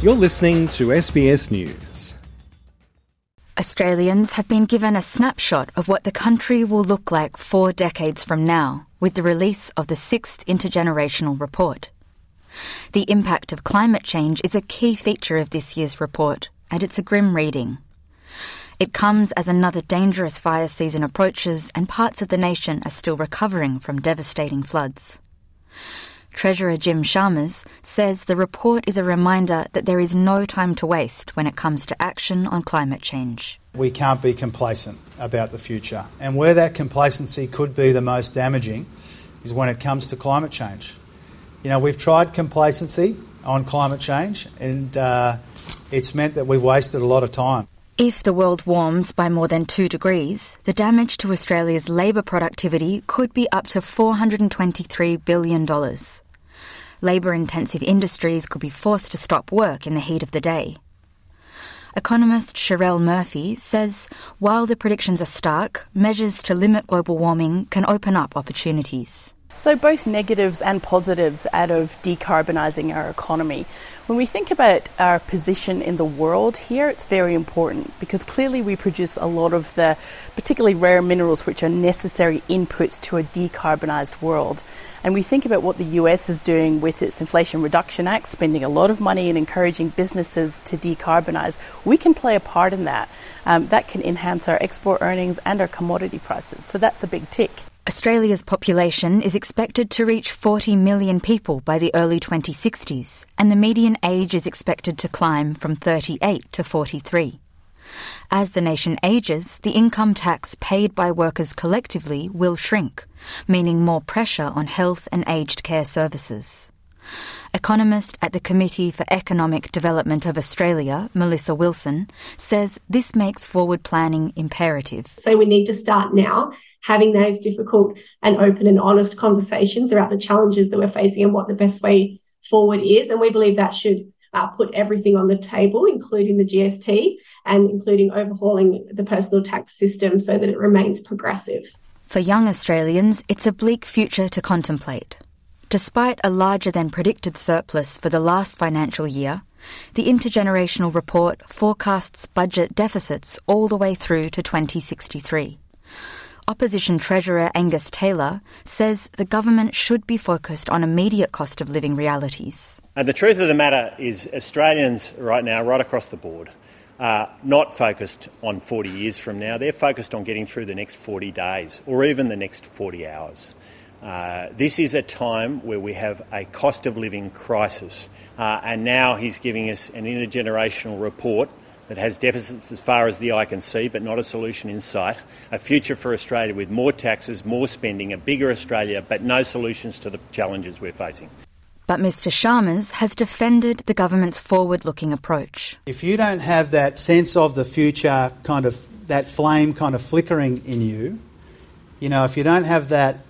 You're listening to SBS News. Australians have been given a snapshot of what the country will look like four decades from now with the release of the sixth intergenerational report. The impact of climate change is a key feature of this year's report, and it's a grim reading. It comes as another dangerous fire season approaches and parts of the nation are still recovering from devastating floods. Treasurer Jim Chalmers says the report is a reminder that there is no time to waste when it comes to action on climate change. We can't be complacent about the future. And where that complacency could be the most damaging is when it comes to climate change. You know, we've tried complacency on climate change, and uh, it's meant that we've wasted a lot of time. If the world warms by more than 2 degrees, the damage to Australia's labour productivity could be up to $423 billion. Labour intensive industries could be forced to stop work in the heat of the day. Economist Cherelle Murphy says while the predictions are stark, measures to limit global warming can open up opportunities. So, both negatives and positives out of decarbonising our economy. When we think about our position in the world here, it's very important because clearly we produce a lot of the particularly rare minerals which are necessary inputs to a decarbonised world. And we think about what the US is doing with its Inflation Reduction Act, spending a lot of money and encouraging businesses to decarbonise. We can play a part in that. Um, that can enhance our export earnings and our commodity prices. So that's a big tick. Australia's population is expected to reach 40 million people by the early 2060s, and the median age is expected to climb from 38 to 43. As the nation ages, the income tax paid by workers collectively will shrink, meaning more pressure on health and aged care services. Economist at the Committee for Economic Development of Australia, Melissa Wilson, says this makes forward planning imperative. So we need to start now having those difficult and open and honest conversations about the challenges that we're facing and what the best way forward is. And we believe that should uh, put everything on the table, including the GST and including overhauling the personal tax system so that it remains progressive. For young Australians, it's a bleak future to contemplate. Despite a larger than predicted surplus for the last financial year, the intergenerational report forecasts budget deficits all the way through to 2063. Opposition Treasurer Angus Taylor says the government should be focused on immediate cost of living realities. And the truth of the matter is, Australians right now, right across the board, are not focused on 40 years from now. They're focused on getting through the next 40 days or even the next 40 hours. Uh, this is a time where we have a cost of living crisis, uh, and now he's giving us an intergenerational report that has deficits as far as the eye can see, but not a solution in sight. A future for Australia with more taxes, more spending, a bigger Australia, but no solutions to the challenges we're facing. But Mr. Chalmers has defended the government's forward looking approach. If you don't have that sense of the future, kind of that flame kind of flickering in you, you know, if you don't have that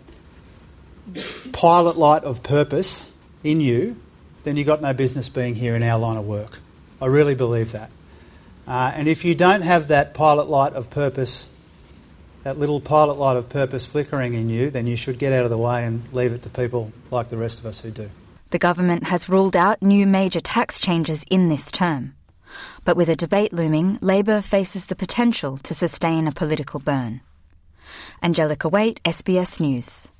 pilot light of purpose in you, then you've got no business being here in our line of work. I really believe that. Uh, and if you don't have that pilot light of purpose, that little pilot light of purpose flickering in you, then you should get out of the way and leave it to people like the rest of us who do. The government has ruled out new major tax changes in this term. But with a debate looming, Labor faces the potential to sustain a political burn. Angelica Waite, SBS News.